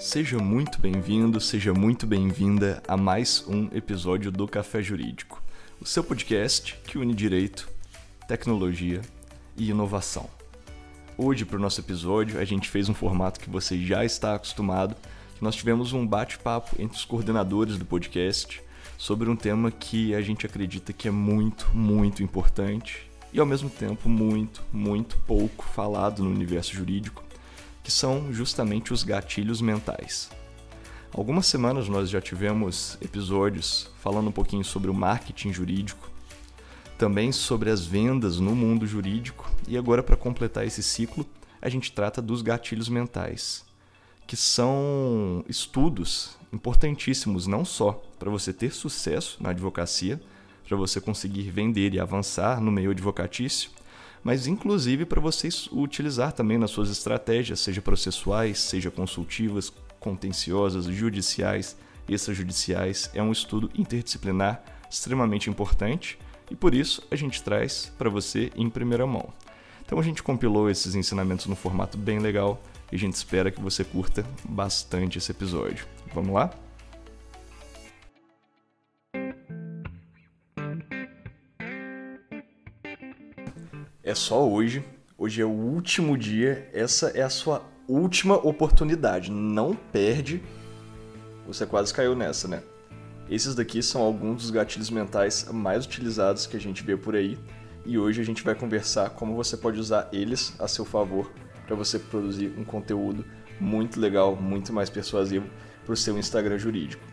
Seja muito bem-vindo, seja muito bem-vinda a mais um episódio do Café Jurídico, o seu podcast que une direito, tecnologia e inovação. Hoje, para o nosso episódio, a gente fez um formato que você já está acostumado, nós tivemos um bate-papo entre os coordenadores do podcast sobre um tema que a gente acredita que é muito, muito importante e ao mesmo tempo muito, muito pouco falado no universo jurídico, que são justamente os gatilhos mentais. Algumas semanas nós já tivemos episódios falando um pouquinho sobre o marketing jurídico, também sobre as vendas no mundo jurídico, e agora para completar esse ciclo, a gente trata dos gatilhos mentais, que são estudos importantíssimos não só para você ter sucesso na advocacia, para você conseguir vender e avançar no meio advocatício, mas inclusive para vocês utilizar também nas suas estratégias, seja processuais, seja consultivas, contenciosas, judiciais, extrajudiciais. É um estudo interdisciplinar extremamente importante e por isso a gente traz para você em primeira mão. Então a gente compilou esses ensinamentos no formato bem legal e a gente espera que você curta bastante esse episódio. Vamos lá? É só hoje. Hoje é o último dia. Essa é a sua última oportunidade. Não perde. Você quase caiu nessa, né? Esses daqui são alguns dos gatilhos mentais mais utilizados que a gente vê por aí. E hoje a gente vai conversar como você pode usar eles a seu favor para você produzir um conteúdo muito legal, muito mais persuasivo para o seu Instagram jurídico.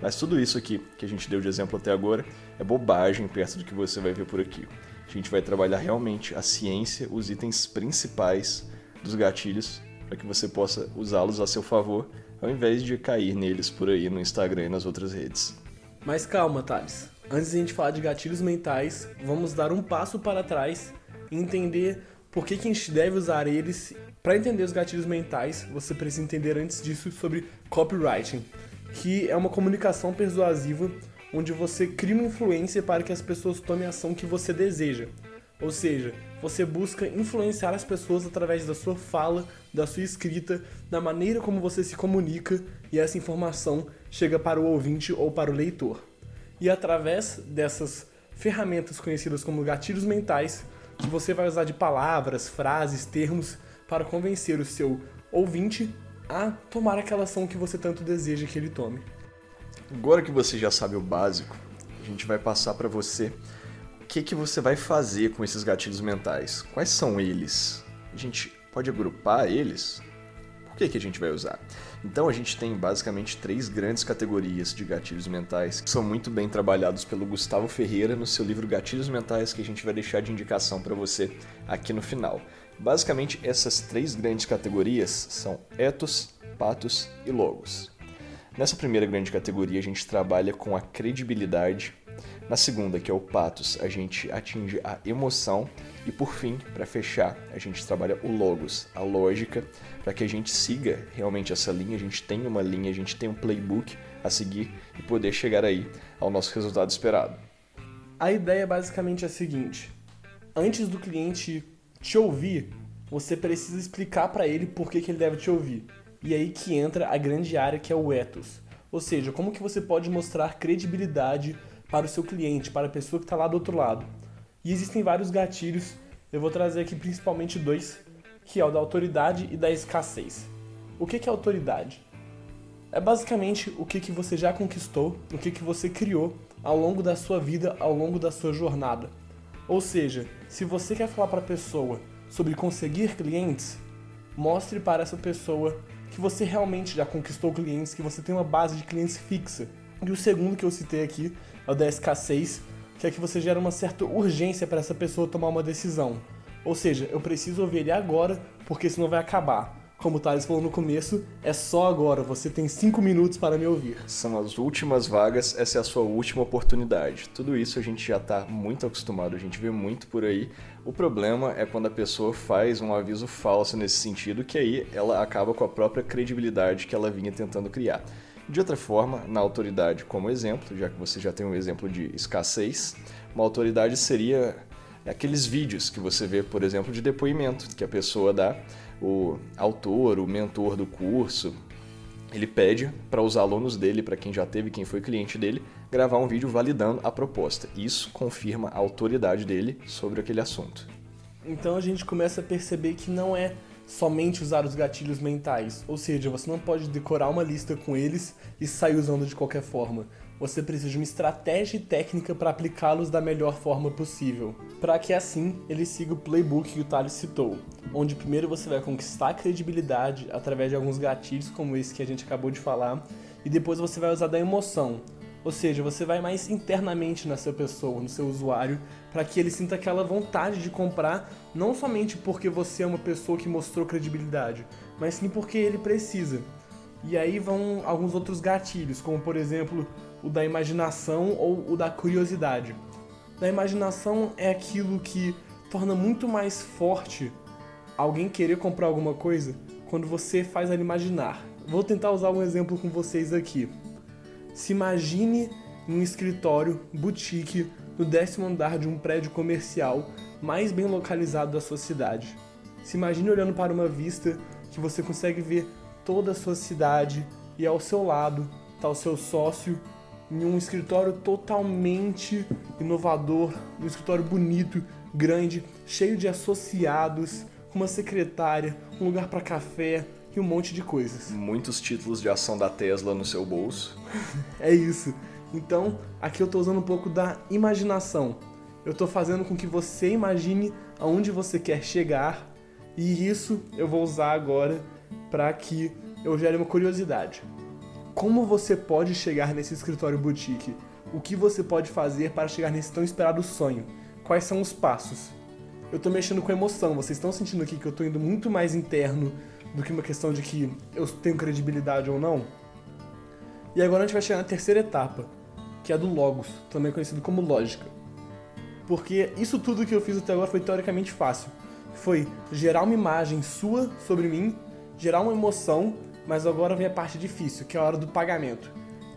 Mas tudo isso aqui que a gente deu de exemplo até agora é bobagem perto do que você vai ver por aqui. A gente vai trabalhar realmente a ciência, os itens principais dos gatilhos, para que você possa usá-los a seu favor, ao invés de cair neles por aí no Instagram e nas outras redes. Mas calma, Thales. Antes de a gente falar de gatilhos mentais, vamos dar um passo para trás e entender por que, que a gente deve usar eles para entender os gatilhos mentais, você precisa entender antes disso sobre copywriting, que é uma comunicação persuasiva onde você cria uma influência para que as pessoas tomem a ação que você deseja. Ou seja, você busca influenciar as pessoas através da sua fala, da sua escrita, da maneira como você se comunica e essa informação chega para o ouvinte ou para o leitor. E através dessas ferramentas conhecidas como gatilhos mentais, que você vai usar de palavras, frases, termos para convencer o seu ouvinte a tomar aquela ação que você tanto deseja que ele tome. Agora que você já sabe o básico, a gente vai passar para você o que, que você vai fazer com esses gatilhos mentais. Quais são eles? A gente pode agrupar eles? Por que, que a gente vai usar? Então a gente tem basicamente três grandes categorias de gatilhos mentais que são muito bem trabalhados pelo Gustavo Ferreira no seu livro Gatilhos Mentais que a gente vai deixar de indicação para você aqui no final. Basicamente, essas três grandes categorias são ethos, patos e logos. Nessa primeira grande categoria, a gente trabalha com a credibilidade. Na segunda, que é o patos, a gente atinge a emoção. E por fim, para fechar, a gente trabalha o logos, a lógica, para que a gente siga realmente essa linha, a gente tenha uma linha, a gente tenha um playbook a seguir e poder chegar aí ao nosso resultado esperado. A ideia basicamente é a seguinte: antes do cliente te ouvir, você precisa explicar para ele por que, que ele deve te ouvir. E aí que entra a grande área que é o ethos. Ou seja, como que você pode mostrar credibilidade para o seu cliente, para a pessoa que está lá do outro lado. E existem vários gatilhos, eu vou trazer aqui principalmente dois, que é o da autoridade e da escassez. O que, é autoridade? É basicamente o que, que você já conquistou, o que, que você criou ao longo da sua vida, ao longo da sua jornada. Ou seja, se você quer falar para a pessoa sobre conseguir clientes, mostre para essa pessoa que você realmente já conquistou clientes, que você tem uma base de clientes fixa. E o segundo que eu citei aqui é o da escassez, que é que você gera uma certa urgência para essa pessoa tomar uma decisão. Ou seja, eu preciso ouvir ele agora, porque senão vai acabar como o Thales falou no começo, é só agora, você tem cinco minutos para me ouvir. São as últimas vagas, essa é a sua última oportunidade. Tudo isso a gente já está muito acostumado, a gente vê muito por aí. O problema é quando a pessoa faz um aviso falso nesse sentido, que aí ela acaba com a própria credibilidade que ela vinha tentando criar. De outra forma, na autoridade, como exemplo, já que você já tem um exemplo de escassez, uma autoridade seria aqueles vídeos que você vê, por exemplo, de depoimento que a pessoa dá o autor, o mentor do curso, ele pede para os alunos dele, para quem já teve, quem foi cliente dele, gravar um vídeo validando a proposta. Isso confirma a autoridade dele sobre aquele assunto. Então a gente começa a perceber que não é somente usar os gatilhos mentais, ou seja, você não pode decorar uma lista com eles e sair usando de qualquer forma. Você precisa de uma estratégia e técnica para aplicá-los da melhor forma possível, para que assim ele siga o playbook que o Thales citou, onde primeiro você vai conquistar a credibilidade através de alguns gatilhos como esse que a gente acabou de falar, e depois você vai usar da emoção, ou seja, você vai mais internamente na sua pessoa, no seu usuário, para que ele sinta aquela vontade de comprar, não somente porque você é uma pessoa que mostrou credibilidade, mas sim porque ele precisa. E aí vão alguns outros gatilhos, como por exemplo o da imaginação ou o da curiosidade. Da imaginação é aquilo que torna muito mais forte alguém querer comprar alguma coisa quando você faz ela imaginar. Vou tentar usar um exemplo com vocês aqui. Se imagine um escritório boutique no décimo andar de um prédio comercial mais bem localizado da sua cidade. Se imagine olhando para uma vista que você consegue ver toda a sua cidade e ao seu lado está o seu sócio em um escritório totalmente inovador, um escritório bonito, grande, cheio de associados, com uma secretária, um lugar para café, e um monte de coisas. Muitos títulos de ação da Tesla no seu bolso. é isso. Então, aqui eu estou usando um pouco da imaginação. Eu estou fazendo com que você imagine aonde você quer chegar e isso eu vou usar agora para que eu gere uma curiosidade. Como você pode chegar nesse escritório boutique? O que você pode fazer para chegar nesse tão esperado sonho? Quais são os passos? Eu estou mexendo com emoção, vocês estão sentindo aqui que eu estou indo muito mais interno do que uma questão de que eu tenho credibilidade ou não. E agora a gente vai chegar na terceira etapa, que é a do Logos, também conhecido como lógica. Porque isso tudo que eu fiz até agora foi teoricamente fácil. Foi gerar uma imagem sua sobre mim, gerar uma emoção, mas agora vem a parte difícil, que é a hora do pagamento.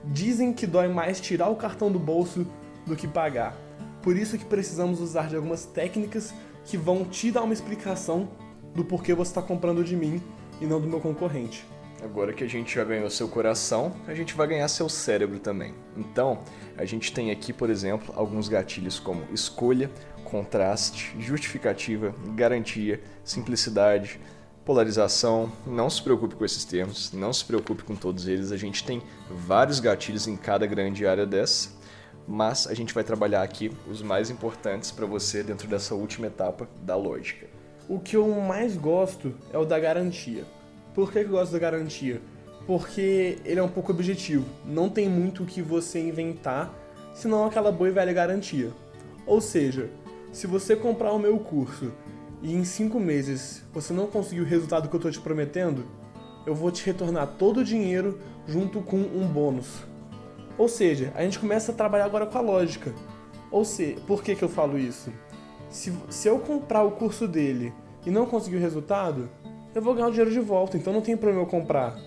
Dizem que dói mais tirar o cartão do bolso do que pagar. Por isso que precisamos usar de algumas técnicas que vão te dar uma explicação do porquê você está comprando de mim e não do meu concorrente. Agora que a gente já ganhou seu coração, a gente vai ganhar seu cérebro também. Então, a gente tem aqui, por exemplo, alguns gatilhos como escolha, contraste, justificativa, garantia, simplicidade, polarização. Não se preocupe com esses termos, não se preocupe com todos eles. A gente tem vários gatilhos em cada grande área dessa, mas a gente vai trabalhar aqui os mais importantes para você dentro dessa última etapa da lógica. O que eu mais gosto é o da garantia. Por que eu gosto da garantia? Porque ele é um pouco objetivo. Não tem muito o que você inventar, senão aquela boa e velha garantia. Ou seja, se você comprar o meu curso e em 5 meses você não conseguir o resultado que eu estou te prometendo, eu vou te retornar todo o dinheiro junto com um bônus. Ou seja, a gente começa a trabalhar agora com a lógica. Ou seja, por que, que eu falo isso? Se, se eu comprar o curso dele e não conseguir o resultado, eu vou ganhar o dinheiro de volta, então não tem problema eu comprar.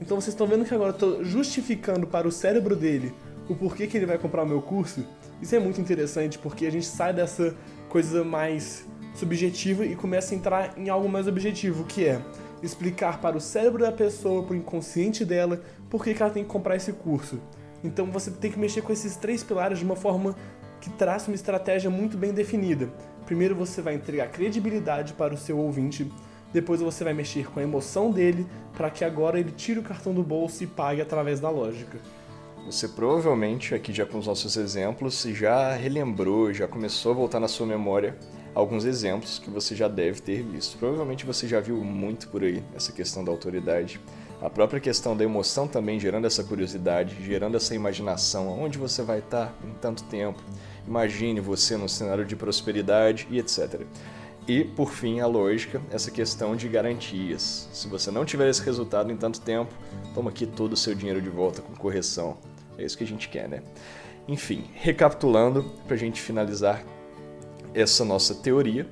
Então vocês estão vendo que agora eu estou justificando para o cérebro dele o porquê que ele vai comprar o meu curso. Isso é muito interessante porque a gente sai dessa coisa mais subjetiva e começa a entrar em algo mais objetivo, que é explicar para o cérebro da pessoa, para o inconsciente dela, por que, que ela tem que comprar esse curso. Então você tem que mexer com esses três pilares de uma forma que traça uma estratégia muito bem definida. Primeiro você vai entregar credibilidade para o seu ouvinte, depois você vai mexer com a emoção dele para que agora ele tire o cartão do bolso e pague através da lógica. Você provavelmente, aqui já com os nossos exemplos, já relembrou, já começou a voltar na sua memória alguns exemplos que você já deve ter visto. Provavelmente você já viu muito por aí essa questão da autoridade. A própria questão da emoção também gerando essa curiosidade, gerando essa imaginação, onde você vai estar em tanto tempo. Imagine você num cenário de prosperidade e etc. E, por fim, a lógica, essa questão de garantias. Se você não tiver esse resultado em tanto tempo, toma aqui todo o seu dinheiro de volta com correção. É isso que a gente quer, né? Enfim, recapitulando, para a gente finalizar essa nossa teoria,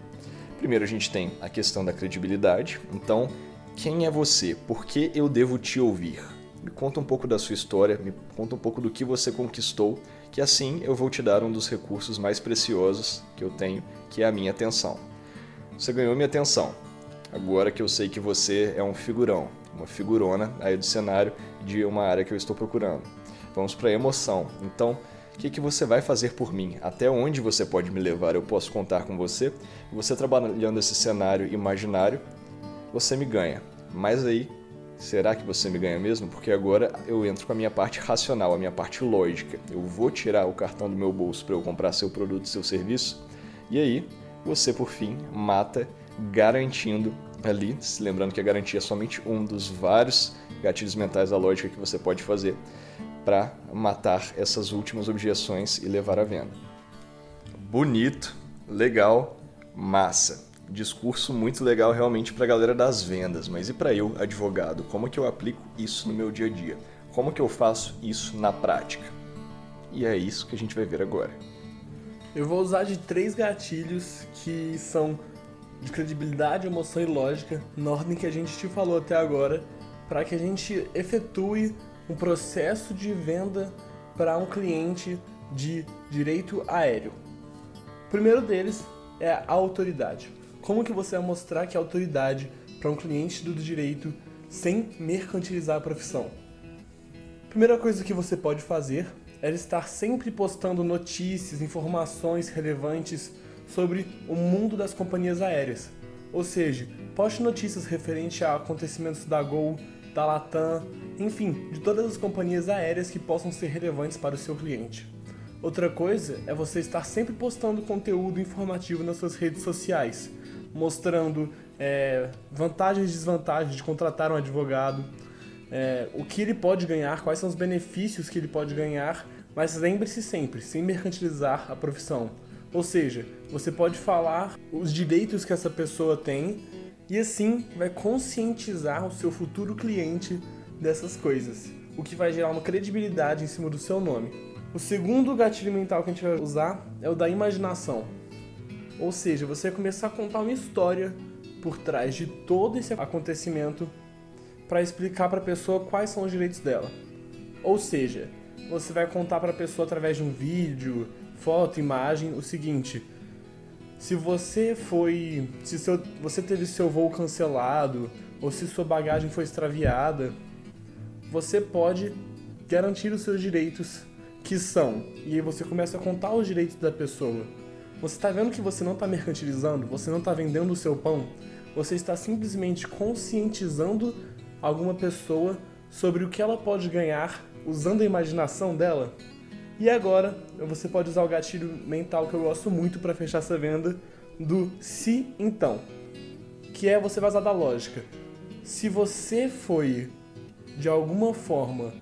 primeiro a gente tem a questão da credibilidade. Então, quem é você? Por que eu devo te ouvir? Me conta um pouco da sua história, me conta um pouco do que você conquistou, que assim eu vou te dar um dos recursos mais preciosos que eu tenho, que é a minha atenção. Você ganhou minha atenção. agora que eu sei que você é um figurão, uma figurona aí do cenário de uma área que eu estou procurando. Vamos para a emoção. Então, o que, que você vai fazer por mim? Até onde você pode me levar? Eu posso contar com você? Você trabalhando esse cenário imaginário, você me ganha. Mas aí, será que você me ganha mesmo? Porque agora eu entro com a minha parte racional, a minha parte lógica. Eu vou tirar o cartão do meu bolso para eu comprar seu produto, seu serviço? E aí, você por fim mata garantindo ali, lembrando que a garantia é somente um dos vários gatilhos mentais da lógica que você pode fazer para matar essas últimas objeções e levar à venda. Bonito, legal, massa. Discurso muito legal realmente para a galera das vendas, mas e para eu, advogado, como que eu aplico isso no meu dia a dia? Como que eu faço isso na prática? E é isso que a gente vai ver agora. Eu vou usar de três gatilhos que são de credibilidade, emoção e lógica, na ordem que a gente te falou até agora, para que a gente efetue um processo de venda para um cliente de direito aéreo. O primeiro deles é a autoridade. Como que você vai mostrar que é autoridade para um cliente do direito sem mercantilizar a profissão? Primeira coisa que você pode fazer é estar sempre postando notícias, informações relevantes sobre o mundo das companhias aéreas. Ou seja, poste notícias referentes a acontecimentos da Gol, da Latam, enfim, de todas as companhias aéreas que possam ser relevantes para o seu cliente. Outra coisa é você estar sempre postando conteúdo informativo nas suas redes sociais, mostrando é, vantagens e desvantagens de contratar um advogado, é, o que ele pode ganhar, quais são os benefícios que ele pode ganhar, mas lembre-se sempre, sem mercantilizar a profissão. Ou seja, você pode falar os direitos que essa pessoa tem e assim vai conscientizar o seu futuro cliente dessas coisas, o que vai gerar uma credibilidade em cima do seu nome. O segundo gatilho mental que a gente vai usar é o da imaginação. Ou seja, você vai começar a contar uma história por trás de todo esse acontecimento para explicar para a pessoa quais são os direitos dela. Ou seja, você vai contar para a pessoa através de um vídeo, foto, imagem, o seguinte: se você foi, se seu, você teve seu voo cancelado ou se sua bagagem foi extraviada, você pode garantir os seus direitos que são. E aí você começa a contar os direitos da pessoa. Você está vendo que você não está mercantilizando, você não está vendendo o seu pão, você está simplesmente conscientizando alguma pessoa sobre o que ela pode ganhar usando a imaginação dela. E agora você pode usar o gatilho mental que eu gosto muito para fechar essa venda do se então, que é você vazar da lógica. Se você foi de alguma forma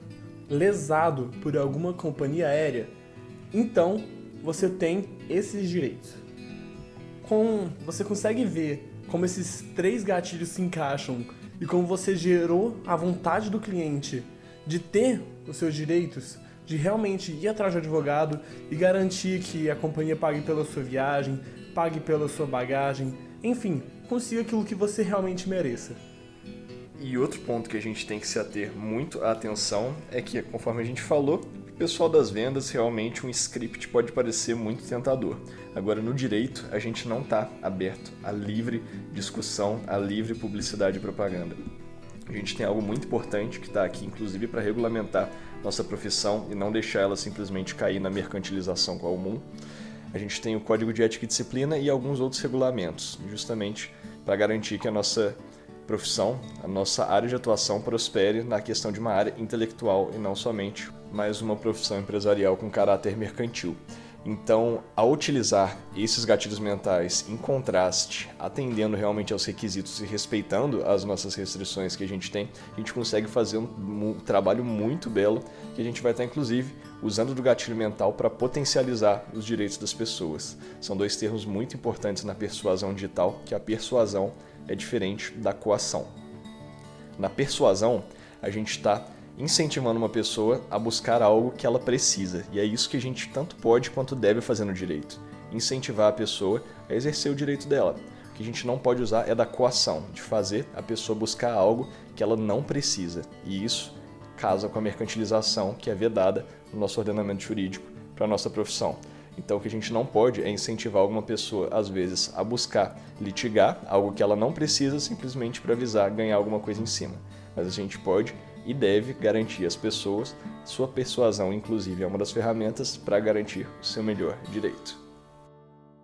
lesado por alguma companhia aérea, então você tem esses direitos. Com você consegue ver como esses três gatilhos se encaixam e como você gerou a vontade do cliente de ter os seus direitos, de realmente ir atrás do advogado e garantir que a companhia pague pela sua viagem, pague pela sua bagagem, enfim, consiga aquilo que você realmente mereça. E outro ponto que a gente tem que se ater muito à atenção é que, conforme a gente falou, o pessoal das vendas realmente um script pode parecer muito tentador. Agora, no direito, a gente não está aberto à livre discussão, à livre publicidade e propaganda. A gente tem algo muito importante que está aqui, inclusive, para regulamentar nossa profissão e não deixar ela simplesmente cair na mercantilização comum. A gente tem o Código de Ética e Disciplina e alguns outros regulamentos, justamente para garantir que a nossa profissão, a nossa área de atuação prospere na questão de uma área intelectual e não somente mais uma profissão empresarial com caráter mercantil. Então, ao utilizar esses gatilhos mentais em contraste, atendendo realmente aos requisitos e respeitando as nossas restrições que a gente tem, a gente consegue fazer um, trabalho muito belo que a gente vai estar, inclusive, usando do gatilho mental para potencializar os direitos das pessoas. São dois termos muito importantes na persuasão digital, que a persuasão é diferente da coação. Na persuasão, a gente está incentivando uma pessoa a buscar algo que ela precisa. E é isso que a gente tanto pode quanto deve fazer no direito. Incentivar a pessoa a exercer o direito dela. O que a gente não pode usar é da coação, de fazer a pessoa buscar algo que ela não precisa. E isso casa com a mercantilização que é vedada no nosso ordenamento jurídico para a nossa profissão. Então, o que a gente não pode é incentivar alguma pessoa, às vezes, a buscar litigar algo que ela não precisa simplesmente para avisar ganhar alguma coisa em cima. Mas a gente pode e deve garantir às pessoas, sua persuasão, inclusive, é uma das ferramentas para garantir o seu melhor direito.